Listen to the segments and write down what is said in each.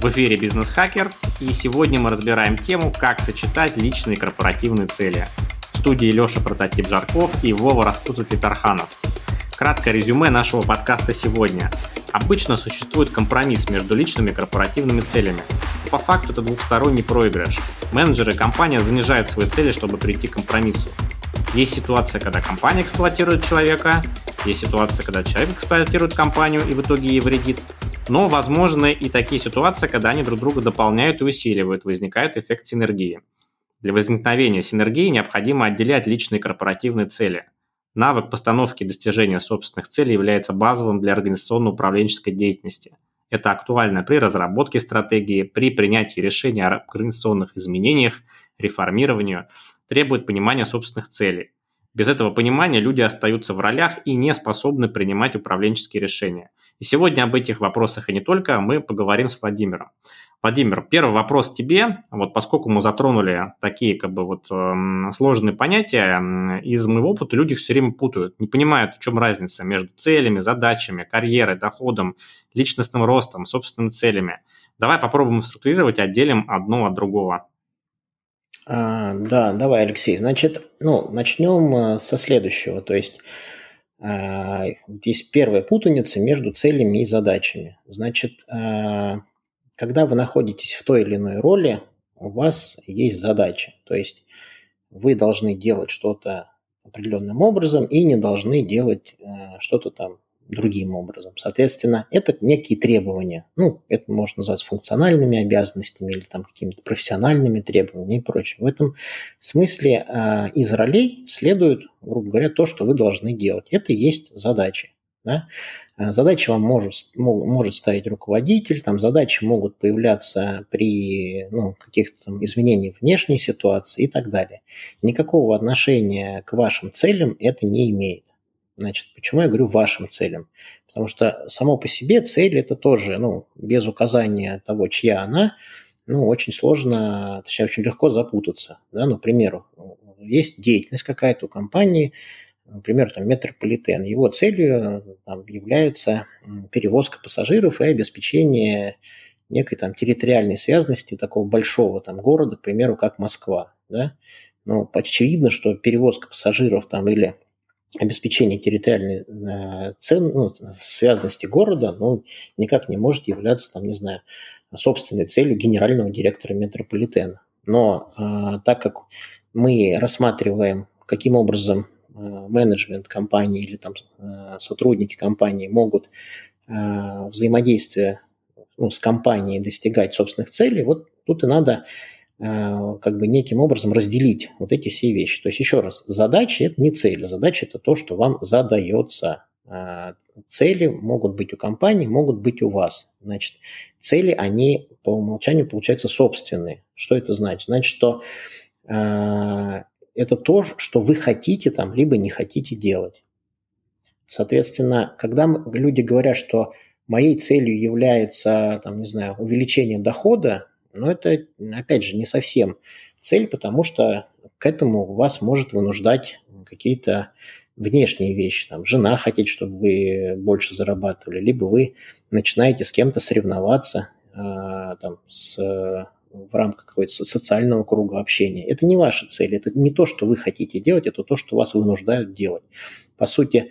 В эфире «Бизнес-хакер» и сегодня мы разбираем тему, как сочетать личные и корпоративные цели. В студии Леша Прототип Жарков и Вова Растутый Тарханов. Краткое резюме нашего подкаста сегодня. Обычно существует компромисс между личными и корпоративными целями. По факту это двухсторонний проигрыш. Менеджеры и компания занижают свои цели, чтобы прийти к компромиссу. Есть ситуация, когда компания эксплуатирует человека, есть ситуация, когда человек эксплуатирует компанию и в итоге ей вредит. Но возможны и такие ситуации, когда они друг друга дополняют и усиливают, возникает эффект синергии. Для возникновения синергии необходимо отделять личные и корпоративные цели. Навык постановки и достижения собственных целей является базовым для организационно-управленческой деятельности. Это актуально при разработке стратегии, при принятии решений о организационных изменениях, реформированию, требует понимания собственных целей. Без этого понимания люди остаются в ролях и не способны принимать управленческие решения. И сегодня об этих вопросах и не только мы поговорим с Владимиром. Владимир, первый вопрос тебе. Вот поскольку мы затронули такие как бы вот э, сложные понятия, из моего опыта люди все время путают, не понимают, в чем разница между целями, задачами, карьерой, доходом, личностным ростом, собственными целями. Давай попробуем структурировать, отделим одно от другого. А, да, давай, Алексей. Значит, ну, начнем э, со следующего. То есть а, есть первая путаница между целями и задачами. Значит, а, когда вы находитесь в той или иной роли, у вас есть задача. То есть вы должны делать что-то определенным образом и не должны делать э, что-то там другим образом. Соответственно, это некие требования. Ну, это можно назвать функциональными обязанностями или там какими-то профессиональными требованиями и прочее. В этом смысле э, из ролей следует, грубо говоря, то, что вы должны делать. Это есть задачи. Да? А, задачи вам может, может ставить руководитель, там задачи могут появляться при ну, каких-то изменениях внешней ситуации и так далее. Никакого отношения к вашим целям это не имеет. Значит, почему я говорю вашим целям? Потому что само по себе цель это тоже, ну, без указания того, чья она, ну, очень сложно, точнее, очень легко запутаться. Да? Ну, к примеру, есть деятельность какая-то у компании, например, там, метрополитен. Его целью там, является перевозка пассажиров и обеспечение некой там территориальной связности такого большого там города, к примеру, как Москва. Да? Ну, очевидно, что перевозка пассажиров там или обеспечение территориальной э, цен, ну, связности города ну, никак не может являться, там, не знаю, собственной целью генерального директора метрополитена. Но э, так как мы рассматриваем, каким образом э, менеджмент компании или там, э, сотрудники компании могут э, взаимодействие ну, с компанией достигать собственных целей, вот тут и надо как бы неким образом разделить вот эти все вещи. То есть еще раз, задача – это не цель, задача – это то, что вам задается. Э, цели могут быть у компании, могут быть у вас. Значит, цели, они по умолчанию получаются собственные. Что это значит? Значит, что э, это то, что вы хотите там, либо не хотите делать. Соответственно, когда люди говорят, что моей целью является, там, не знаю, увеличение дохода, но это, опять же, не совсем цель, потому что к этому вас может вынуждать какие-то внешние вещи. Там, жена хотеть, чтобы вы больше зарабатывали, либо вы начинаете с кем-то соревноваться э, там, с, в рамках какого-то социального круга общения. Это не ваша цель, это не то, что вы хотите делать, это то, что вас вынуждают делать. По сути,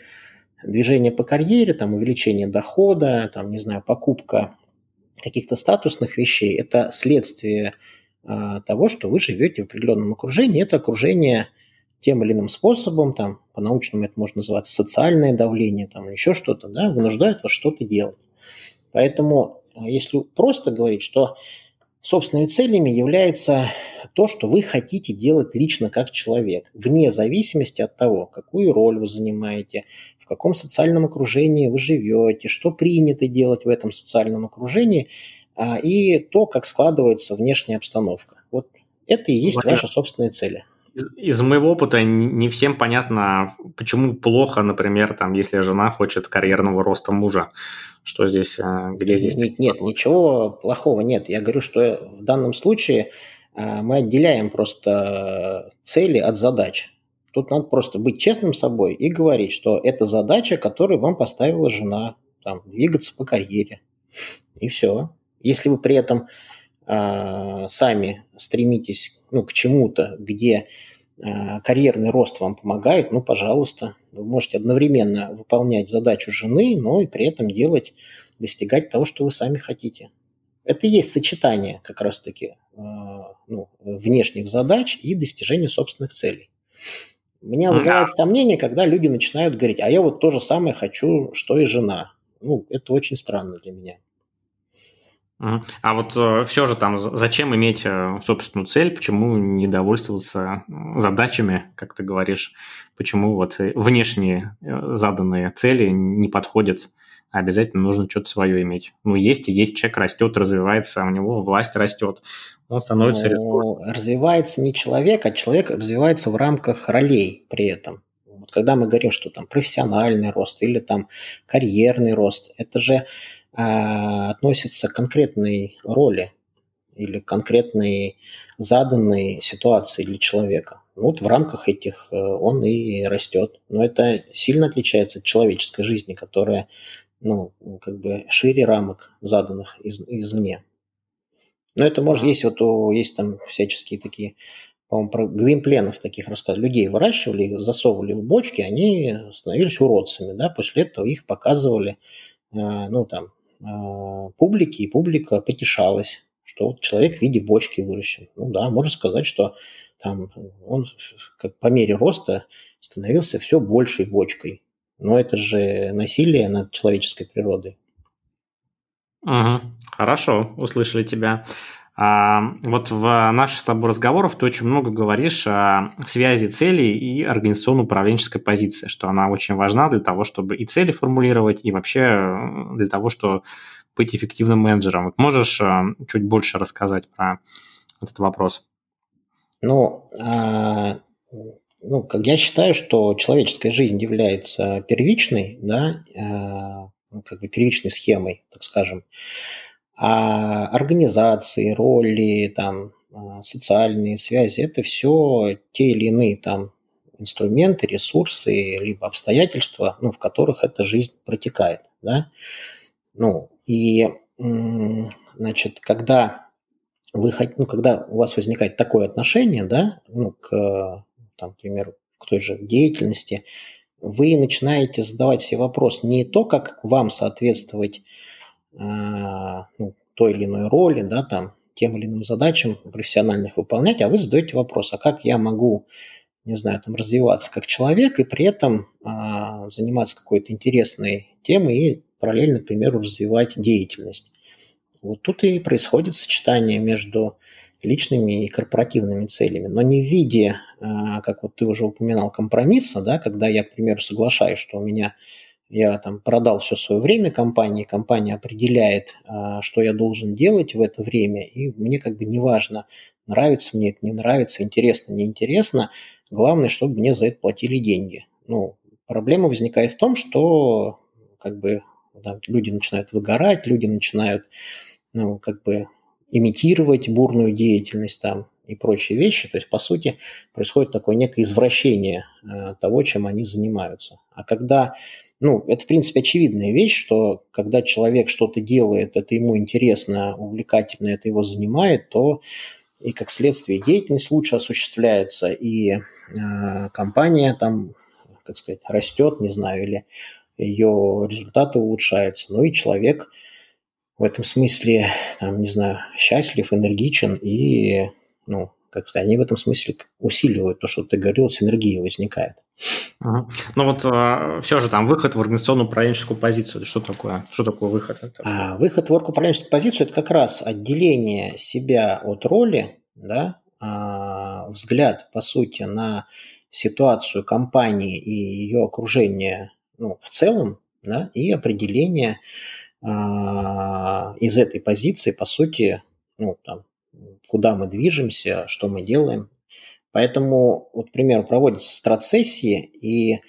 движение по карьере, там, увеличение дохода, там, не знаю, покупка каких-то статусных вещей, это следствие э, того, что вы живете в определенном окружении. Это окружение тем или иным способом, там, по-научному это можно называть социальное давление, там, еще что-то, да, вынуждает вас что-то делать. Поэтому, а, если просто говорить, что собственными целями является то, что вы хотите делать лично как человек, вне зависимости от того, какую роль вы занимаете, в каком социальном окружении вы живете, что принято делать в этом социальном окружении, а, и то, как складывается внешняя обстановка. Вот это и есть ваши собственные цели. Из моего опыта не всем понятно, почему плохо, например, там, если жена хочет карьерного роста мужа. Что здесь, а, где здесь? Нет, нет, ничего плохого нет. Я говорю, что в данном случае а, мы отделяем просто цели от задач. Тут надо просто быть честным собой и говорить, что это задача, которую вам поставила жена, там, двигаться по карьере. И все. Если вы при этом э, сами стремитесь ну, к чему-то, где э, карьерный рост вам помогает, ну, пожалуйста, вы можете одновременно выполнять задачу жены, но и при этом делать, достигать того, что вы сами хотите. Это и есть сочетание как раз-таки э, ну, внешних задач и достижения собственных целей. Меня вызывает сомнение, когда люди начинают говорить, а я вот то же самое хочу, что и жена. Ну, это очень странно для меня. А вот э, все же там, зачем иметь э, собственную цель, почему не довольствоваться задачами, как ты говоришь, почему вот внешние э, заданные цели не подходят обязательно нужно что-то свое иметь. Ну, есть и есть, человек растет, развивается, у него власть растет, он становится ну, Развивается не человек, а человек развивается в рамках ролей при этом. Вот когда мы говорим, что там профессиональный рост или там карьерный рост, это же э, относится к конкретной роли или конкретной заданной ситуации для человека. Ну, вот в рамках этих э, он и растет. Но это сильно отличается от человеческой жизни, которая ну, как бы шире рамок заданных из, извне. Но это может, есть вот есть там всяческие такие, по-моему, про гвимпленов таких рассказов. Людей выращивали, засовывали в бочки, они становились уродцами, да, после этого их показывали, э, ну, там, э, публике, и публика потешалась, что вот человек в виде бочки выращен. Ну да, можно сказать, что там он как по мере роста становился все большей бочкой. Но это же насилие над человеческой природой. Угу. Хорошо, услышали тебя. А, вот в наших с тобой разговорах ты очень много говоришь о связи целей и организационно-управленческой позиции, что она очень важна для того, чтобы и цели формулировать, и вообще э, для того, чтобы быть эффективным менеджером. Вот можешь э, чуть больше рассказать про этот вопрос? Ну, а, ну, как я считаю, что человеческая жизнь является первичной, да, э, ну, как бы первичной схемой, так скажем, а организации, роли, там, э, социальные связи – это все те или иные там инструменты, ресурсы, либо обстоятельства, ну, в которых эта жизнь протекает, да. Ну, и, значит, когда вы, ну, когда у вас возникает такое отношение, да, ну, к там, к примеру, к той же деятельности, вы начинаете задавать себе вопрос не то, как вам соответствовать э, ну, той или иной роли, да, там, тем или иным задачам профессиональных выполнять, а вы задаете вопрос, а как я могу, не знаю, там, развиваться как человек и при этом э, заниматься какой-то интересной темой и параллельно, к примеру, развивать деятельность. Вот тут и происходит сочетание между личными и корпоративными целями, но не в виде, а, как вот ты уже упоминал, компромисса, да, когда я, к примеру, соглашаюсь, что у меня я там продал все свое время компании, компания определяет, а, что я должен делать в это время, и мне как бы не важно, нравится мне это, не нравится, интересно, неинтересно, главное, чтобы мне за это платили деньги. Ну, проблема возникает в том, что как бы да, люди начинают выгорать, люди начинают ну, как бы имитировать бурную деятельность там и прочие вещи. То есть, по сути, происходит такое некое извращение э, того, чем они занимаются. А когда, ну, это, в принципе, очевидная вещь, что когда человек что-то делает, это ему интересно, увлекательно, это его занимает, то и как следствие деятельность лучше осуществляется, и э, компания там, как сказать, растет, не знаю, или ее результаты улучшаются, ну и человек – в этом смысле, там, не знаю, счастлив, энергичен и, ну, как сказать, они в этом смысле усиливают то, что ты говорил, синергия возникает. Ага. Ну вот а, все же там выход в организационную управленческую позицию. Что такое? Что такое выход? А, выход в управленческую позицию – это как раз отделение себя от роли, да, а, взгляд, по сути, на ситуацию компании и ее окружения ну, в целом, да, и определение из этой позиции, по сути, ну, там, куда мы движемся, что мы делаем. Поэтому, вот, к примеру, проводятся страцессии, и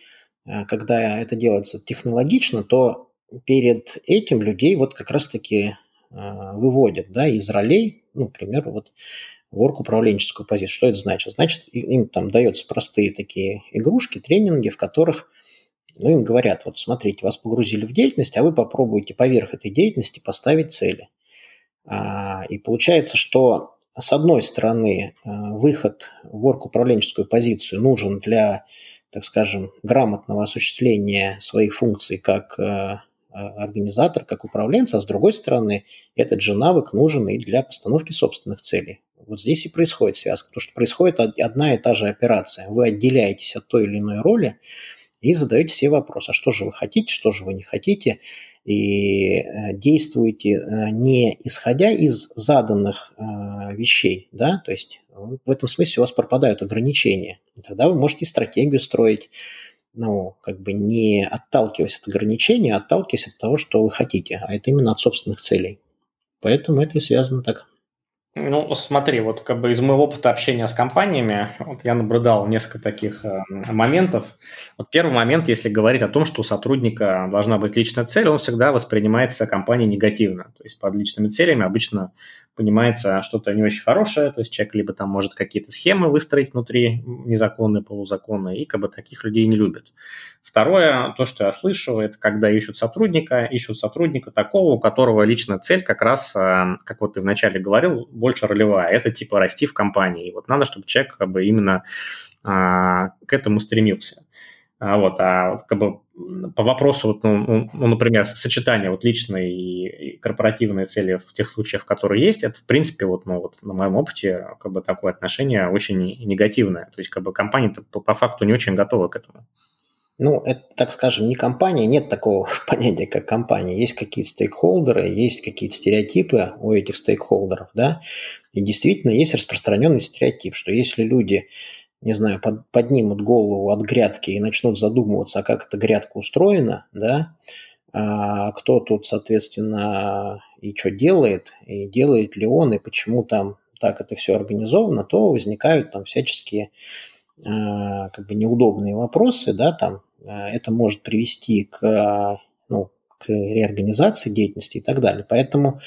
а, когда это делается технологично, то перед этим людей вот как раз-таки а, выводят да, из ролей, ну, к примеру, вот в управленческую позицию. Что это значит? Значит, им там даются простые такие игрушки, тренинги, в которых ну, им говорят, вот смотрите, вас погрузили в деятельность, а вы попробуйте поверх этой деятельности поставить цели. А, и получается, что с одной стороны выход в орг-управленческую позицию нужен для, так скажем, грамотного осуществления своих функций как организатор, как управленца, а с другой стороны, этот же навык нужен и для постановки собственных целей. Вот здесь и происходит связка, потому что происходит одна и та же операция. Вы отделяетесь от той или иной роли и задаете себе вопрос, а что же вы хотите, что же вы не хотите, и э, действуете э, не исходя из заданных э, вещей, да, то есть в этом смысле у вас пропадают ограничения. И тогда вы можете стратегию строить, ну, как бы не отталкиваясь от ограничений, а отталкиваясь от того, что вы хотите, а это именно от собственных целей. Поэтому это и связано так. Ну, смотри, вот как бы из моего опыта общения с компаниями, вот я наблюдал несколько таких э, моментов. Вот первый момент, если говорить о том, что у сотрудника должна быть личная цель, он всегда воспринимается компанией негативно. То есть под личными целями обычно понимается что-то не очень хорошее, то есть человек либо там может какие-то схемы выстроить внутри, незаконные, полузаконные, и как бы таких людей не любят. Второе, то, что я слышу, это когда ищут сотрудника, ищут сотрудника такого, у которого личная цель как раз, э, как вот ты вначале говорил, больше ролевая, это типа расти в компании. И вот надо, чтобы человек как бы именно а, к этому стремился. А, вот, а как бы по вопросу, вот, ну, ну, ну например, сочетания вот личной и корпоративной цели в тех случаях, которые есть, это, в принципе, вот, ну, вот на моем опыте, как бы такое отношение очень негативное. То есть, как бы компания по, по факту не очень готова к этому. Ну, это, так скажем, не компания, нет такого понятия, как компания. Есть какие-то стейкхолдеры, есть какие-то стереотипы у этих стейкхолдеров, да, и действительно есть распространенный стереотип, что если люди не знаю, под, поднимут голову от грядки и начнут задумываться, а как эта грядка устроена, да, а кто тут, соответственно, и что делает, и делает ли он, и почему там так это все организовано, то возникают там всяческие а, как бы неудобные вопросы, да, там а, это может привести к, ну, к реорганизации деятельности и так далее. Поэтому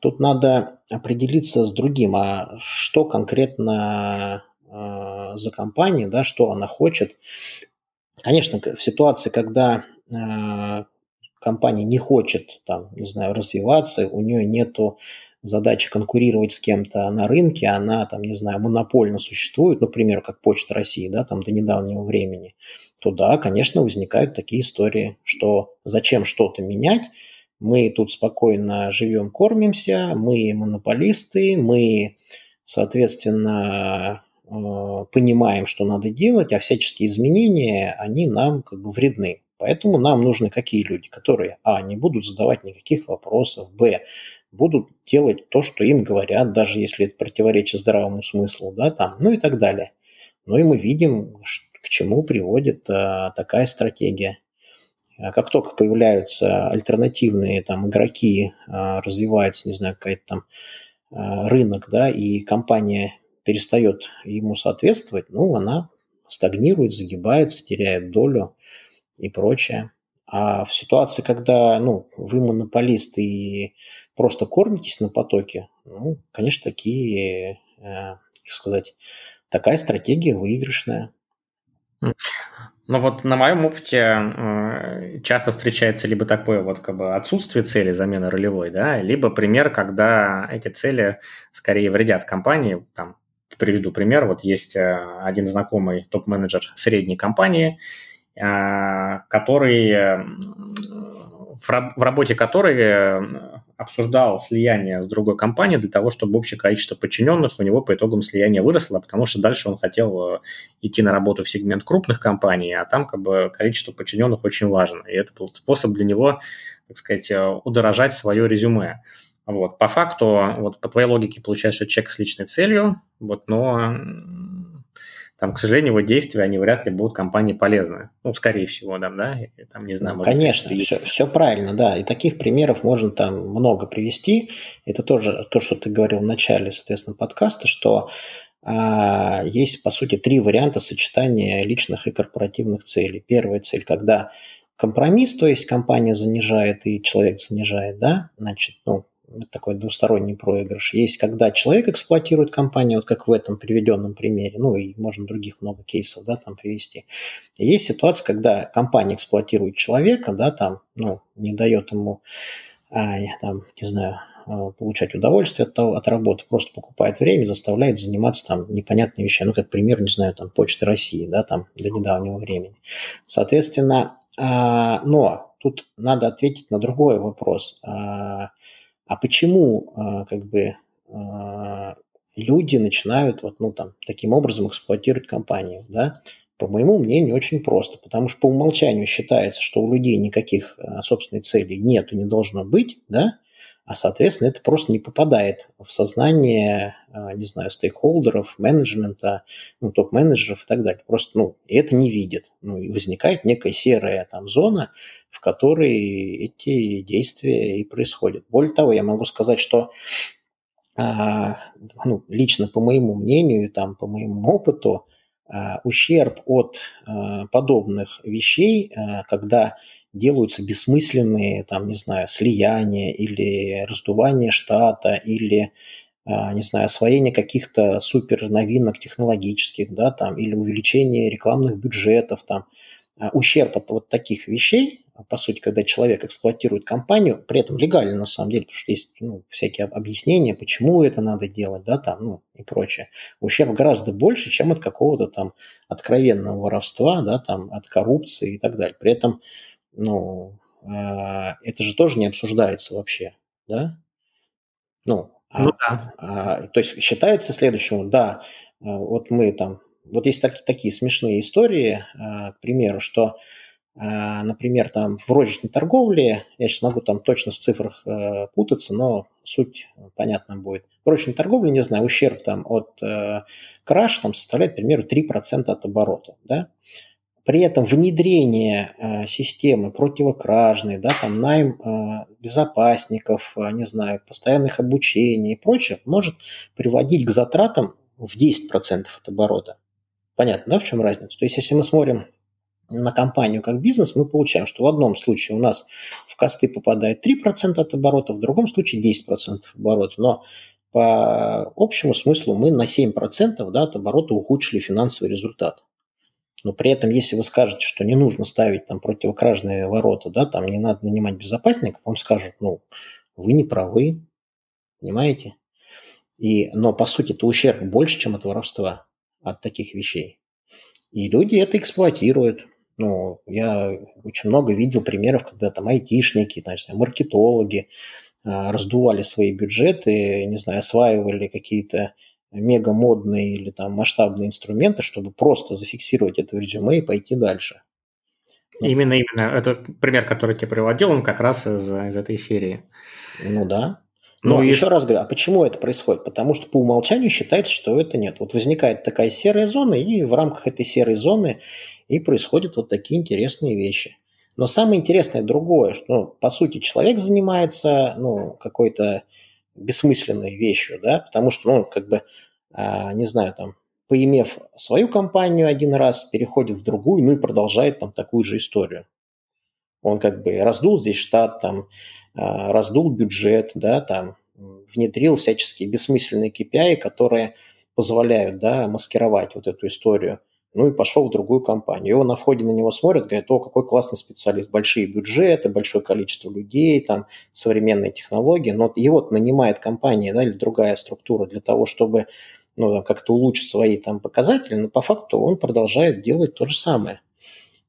тут надо определиться с другим, а что конкретно э, за компанией, да, что она хочет. Конечно, в ситуации, когда э, компания не хочет, там, не знаю, развиваться, у нее нету задачи конкурировать с кем-то на рынке, она, там, не знаю, монопольно существует, например, как Почта России, да, там, до недавнего времени, то да, конечно, возникают такие истории, что зачем что-то менять, мы тут спокойно живем, кормимся, мы монополисты, мы, соответственно, понимаем, что надо делать, а всяческие изменения, они нам как бы вредны. Поэтому нам нужны какие люди, которые, а, не будут задавать никаких вопросов, б, будут делать то, что им говорят, даже если это противоречит здравому смыслу, да, там, ну и так далее. Ну и мы видим, к чему приводит а, такая стратегия. А как только появляются альтернативные там игроки, а, развивается, не знаю, какая-то там рынок, да, и компания перестает ему соответствовать, ну, она стагнирует, загибается, теряет долю и прочее. А в ситуации, когда ну, вы монополист и просто кормитесь на потоке, ну, конечно, такие, э, сказать, такая стратегия выигрышная. Ну вот на моем опыте э, часто встречается либо такое вот как бы отсутствие цели, замена ролевой, да, либо пример, когда эти цели скорее вредят компании, там, приведу пример. Вот есть э, один знакомый топ-менеджер средней компании, э, который э, в работе которой обсуждал слияние с другой компанией для того, чтобы общее количество подчиненных у него по итогам слияния выросло, потому что дальше он хотел идти на работу в сегмент крупных компаний, а там как бы количество подчиненных очень важно. И это был способ для него, так сказать, удорожать свое резюме. Вот, по факту, вот по твоей логике получается, что человек с личной целью, вот, но там, к сожалению, его действия, они вряд ли будут компании полезны. Ну, скорее всего, да, да? И, там, не знаю, ну, конечно, все, все правильно, да. И таких примеров можно там много привести. Это тоже то, что ты говорил в начале, соответственно, подкаста, что а, есть, по сути, три варианта сочетания личных и корпоративных целей. Первая цель, когда компромисс, то есть компания занижает и человек занижает, да, значит, ну, такой двусторонний проигрыш. Есть, когда человек эксплуатирует компанию, вот как в этом приведенном примере, ну и можно других много кейсов, да, там привести. Есть ситуация, когда компания эксплуатирует человека, да, там, ну, не дает ему, а, там, не знаю, получать удовольствие от, того, от работы, просто покупает время, заставляет заниматься там непонятными вещами. Ну, как пример, не знаю, там, Почты России, да, там, до недавнего времени. Соответственно, а, но тут надо ответить на другой вопрос. А, а почему, а, как бы, а, люди начинают вот, ну, там, таким образом эксплуатировать компанию, да? По моему мнению, очень просто, потому что по умолчанию считается, что у людей никаких а, собственной цели нету, не должно быть, да, а, соответственно, это просто не попадает в сознание, а, не знаю, стейкхолдеров, менеджмента, ну, топ-менеджеров и так далее. Просто, ну, это не видит. Ну, и возникает некая серая там зона, в которой эти действия и происходят. Более того, я могу сказать, что ну, лично по моему мнению, там, по моему опыту, а, ущерб от а, подобных вещей, а, когда делаются бессмысленные, там, не знаю, слияния или раздувание штата, или, не знаю, освоение каких-то супер новинок технологических, да, там, или увеличение рекламных бюджетов, там, ущерб от вот таких вещей, по сути, когда человек эксплуатирует компанию, при этом легально на самом деле, потому что есть ну, всякие объяснения, почему это надо делать, да, там, ну, и прочее. Ущерб гораздо больше, чем от какого-то там откровенного воровства, да, там, от коррупции и так далее. При этом, ну, э, это же тоже не обсуждается вообще, да? Ну, а, ну да. А, то есть считается следующим, да, э, вот мы там, вот есть так, такие смешные истории, к примеру, что а, например, там в розничной торговле, я сейчас могу там точно в цифрах э, путаться, но суть понятна будет. В розничной торговле, не знаю, ущерб там от э, краш там составляет, к примеру, 3% от оборота, да. При этом внедрение э, системы противокражной, да, там найм э, безопасников, э, не знаю, постоянных обучений и прочее может приводить к затратам в 10% от оборота. Понятно, да, в чем разница? То есть, если мы смотрим на компанию как бизнес, мы получаем, что в одном случае у нас в косты попадает 3% от оборота, в другом случае 10% оборота. Но по общему смыслу мы на 7% да, от оборота ухудшили финансовый результат. Но при этом, если вы скажете, что не нужно ставить там противокражные ворота, да, там не надо нанимать безопасников, вам скажут, ну, вы не правы, понимаете? И, но по сути это ущерб больше, чем от воровства, от таких вещей. И люди это эксплуатируют. Ну, я очень много видел примеров, когда там айтишники, там, маркетологи а, раздували свои бюджеты, не знаю, осваивали какие-то мега модные или там масштабные инструменты, чтобы просто зафиксировать это в резюме и пойти дальше. Именно, именно. Это пример, который ты приводил, он как раз из, из этой серии. Ну да. Но ну, еще и... раз говорю, а почему это происходит? Потому что по умолчанию считается, что это нет. Вот возникает такая серая зона, и в рамках этой серой зоны и происходят вот такие интересные вещи. Но самое интересное другое, что, ну, по сути, человек занимается, ну, какой-то бессмысленной вещью, да, потому что, ну, как бы, а, не знаю, там, поимев свою компанию один раз, переходит в другую, ну и продолжает там такую же историю. Он как бы раздул здесь штат, там, а, раздул бюджет, да, там, внедрил всяческие бессмысленные KPI, которые позволяют, да, маскировать вот эту историю ну и пошел в другую компанию. Его на входе на него смотрят, говорят, о, какой классный специалист, большие бюджеты, большое количество людей, там, современные технологии, но его нанимает компания да, или другая структура для того, чтобы ну, как-то улучшить свои там показатели, но по факту он продолжает делать то же самое.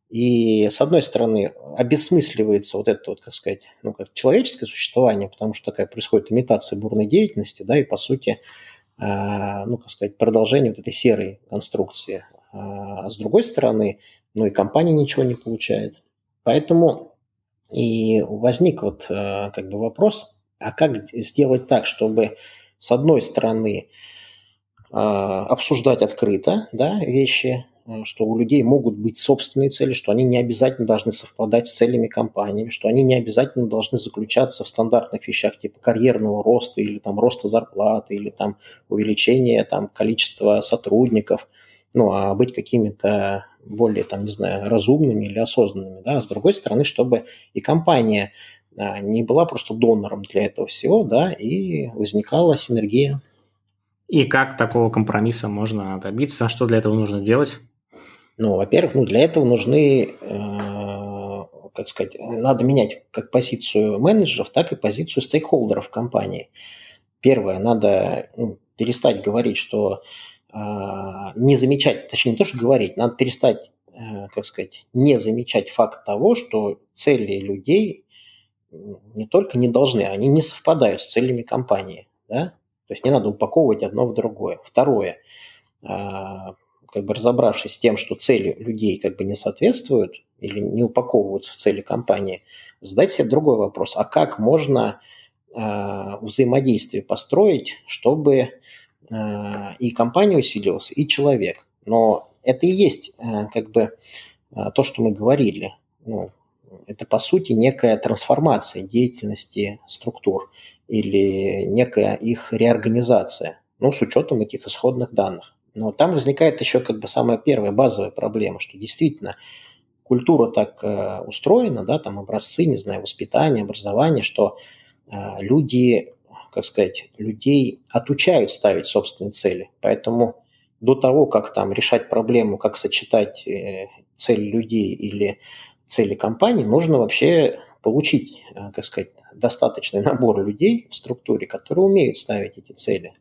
И, с одной стороны, обесмысливается вот это, вот, как сказать, ну, как человеческое существование, потому что такая происходит имитация бурной деятельности, да, и, по сути, э, ну, как сказать, продолжение вот этой серой конструкции. А с другой стороны, ну и компания ничего не получает. Поэтому и возник вот э, как бы вопрос, а как сделать так, чтобы с одной стороны э, обсуждать открыто да, вещи, э, что у людей могут быть собственные цели, что они не обязательно должны совпадать с целями компании, что они не обязательно должны заключаться в стандартных вещах типа карьерного роста или там роста зарплаты или там увеличения там количества сотрудников – ну, а быть какими-то более, там, не знаю, разумными или осознанными, да, а с другой стороны, чтобы и компания а, не была просто донором для этого всего, да, и возникала синергия. И как такого компромисса можно добиться? Что для этого нужно делать? Ну, во-первых, ну, для этого нужны, э, как сказать, надо менять как позицию менеджеров, так и позицию стейкхолдеров компании. Первое, надо ну, перестать говорить, что не замечать, точнее не то, что говорить, надо перестать, э, как сказать, не замечать факт того, что цели людей не только не должны, они не совпадают с целями компании. Да? То есть не надо упаковывать одно в другое. Второе, э, как бы разобравшись с тем, что цели людей как бы не соответствуют или не упаковываются в цели компании, задать себе другой вопрос. А как можно э, взаимодействие построить, чтобы и компания усилилась, и человек? Но это и есть э, как бы э, то, что мы говорили. Ну, это, по сути, некая трансформация деятельности структур или некая их реорганизация, ну, с учетом этих исходных данных. Но там возникает еще как бы самая первая базовая проблема, что действительно культура так э, устроена, да, там образцы, не знаю, воспитания, образования, что э, люди, как сказать, людей отучают ставить собственные цели. Поэтому до того, как там решать проблему, как сочетать э, цели людей или цели компании, нужно вообще получить, э, как сказать, достаточный набор людей в структуре, которые умеют ставить эти цели.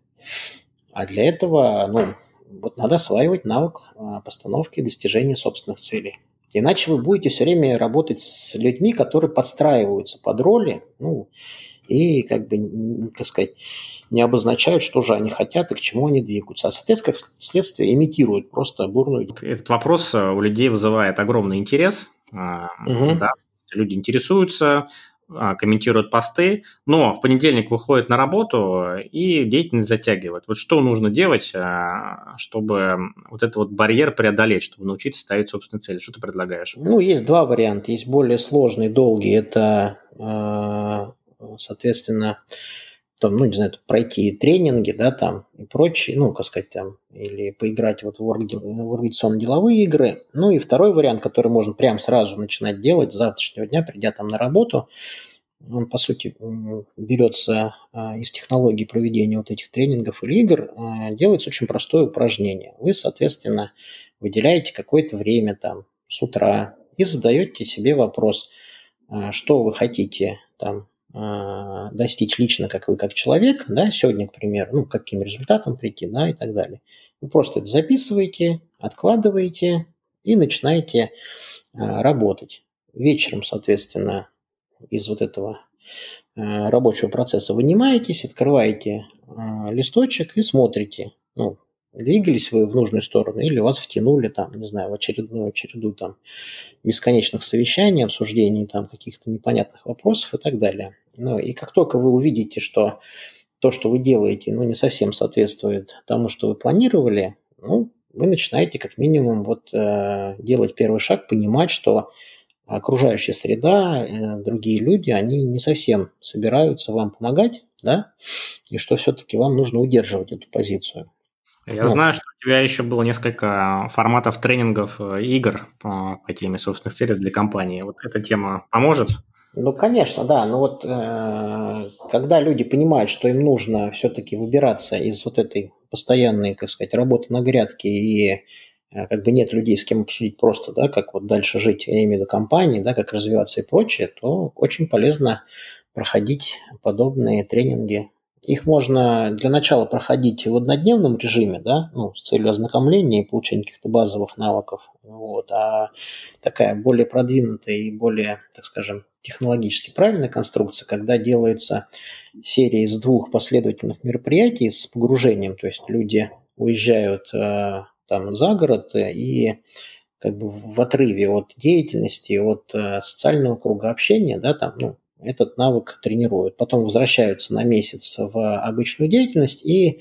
А для этого, ну, вот надо осваивать навык а, постановки и достижения собственных целей. Иначе вы будете все время работать с людьми, которые подстраиваются под роли, ну, и, как бы, как сказать, не обозначают, что же они хотят и к чему они двигаются. А, соответственно, как следствие, имитируют просто бурную... Этот вопрос э, у людей вызывает огромный интерес. Угу. Да, люди интересуются, а, комментируют посты, но в понедельник выходит на работу и деятельность затягивает. Вот что нужно делать, а, чтобы вот этот вот барьер преодолеть, чтобы научиться ставить собственные цели? Что ты предлагаешь? Ну, есть два варианта. Есть более сложный, долгий. Это, соответственно, там, ну, не знаю, пройти тренинги, да, там, и прочее, ну, как сказать, там, или поиграть вот в, орг, в организационно-деловые игры. Ну, и второй вариант, который можно прямо сразу начинать делать с завтрашнего дня, придя там на работу, он, по сути, берется а, из технологии проведения вот этих тренингов или игр, а, делается очень простое упражнение. Вы, соответственно, выделяете какое-то время там с утра и задаете себе вопрос, а, что вы хотите там достичь лично, как вы, как человек, да, сегодня, к примеру, ну, каким результатом прийти, да, и так далее. Вы просто это записываете, откладываете и начинаете а, работать. Вечером, соответственно, из вот этого а, рабочего процесса вынимаетесь, открываете листочек и смотрите, ну, двигались вы в нужную сторону или вас втянули там, не знаю, в очередную череду там бесконечных совещаний, обсуждений там каких-то непонятных вопросов и так далее. Ну, и как только вы увидите, что то, что вы делаете, ну, не совсем соответствует тому, что вы планировали, ну, вы начинаете как минимум вот э, делать первый шаг, понимать, что окружающая среда, э, другие люди, они не совсем собираются вам помогать, да, и что все-таки вам нужно удерживать эту позицию. Я ну. знаю, что у тебя еще было несколько форматов тренингов, э, игр по, по теме собственных целей для компании. Вот эта тема поможет? Ну, конечно, да. Но вот э, когда люди понимают, что им нужно все-таки выбираться из вот этой постоянной, как сказать, работы на грядке и э, как бы нет людей, с кем обсудить просто, да, как вот дальше жить, я имею в виду компании, да, как развиваться и прочее, то очень полезно проходить подобные тренинги их можно для начала проходить в однодневном режиме, да, ну, с целью ознакомления и получения каких-то базовых навыков. Вот. А такая более продвинутая и более, так скажем, технологически правильная конструкция, когда делается серия из двух последовательных мероприятий с погружением, то есть люди уезжают э, там за город и как бы в отрыве от деятельности, от э, социального круга общения, да, там, ну, этот навык тренируют. Потом возвращаются на месяц в обычную деятельность и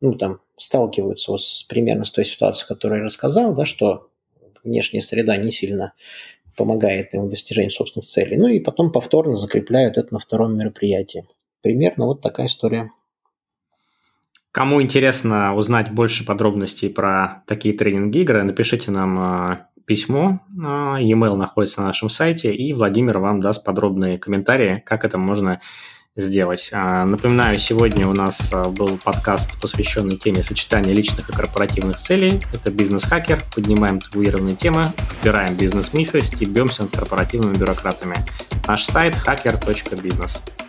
ну, там, сталкиваются вот с, примерно с той ситуацией, которую я рассказал, да, что внешняя среда не сильно помогает им в достижении собственных целей. Ну и потом повторно закрепляют это на втором мероприятии. Примерно вот такая история. Кому интересно узнать больше подробностей про такие тренинги-игры, напишите нам а, письмо, а, e-mail находится на нашем сайте, и Владимир вам даст подробные комментарии, как это можно сделать. А, напоминаю, сегодня у нас а, был подкаст, посвященный теме сочетания личных и корпоративных целей. Это бизнес-хакер. Поднимаем табуированные темы, разбираем бизнес-мифы, стебемся над корпоративными бюрократами. Наш сайт hacker.business.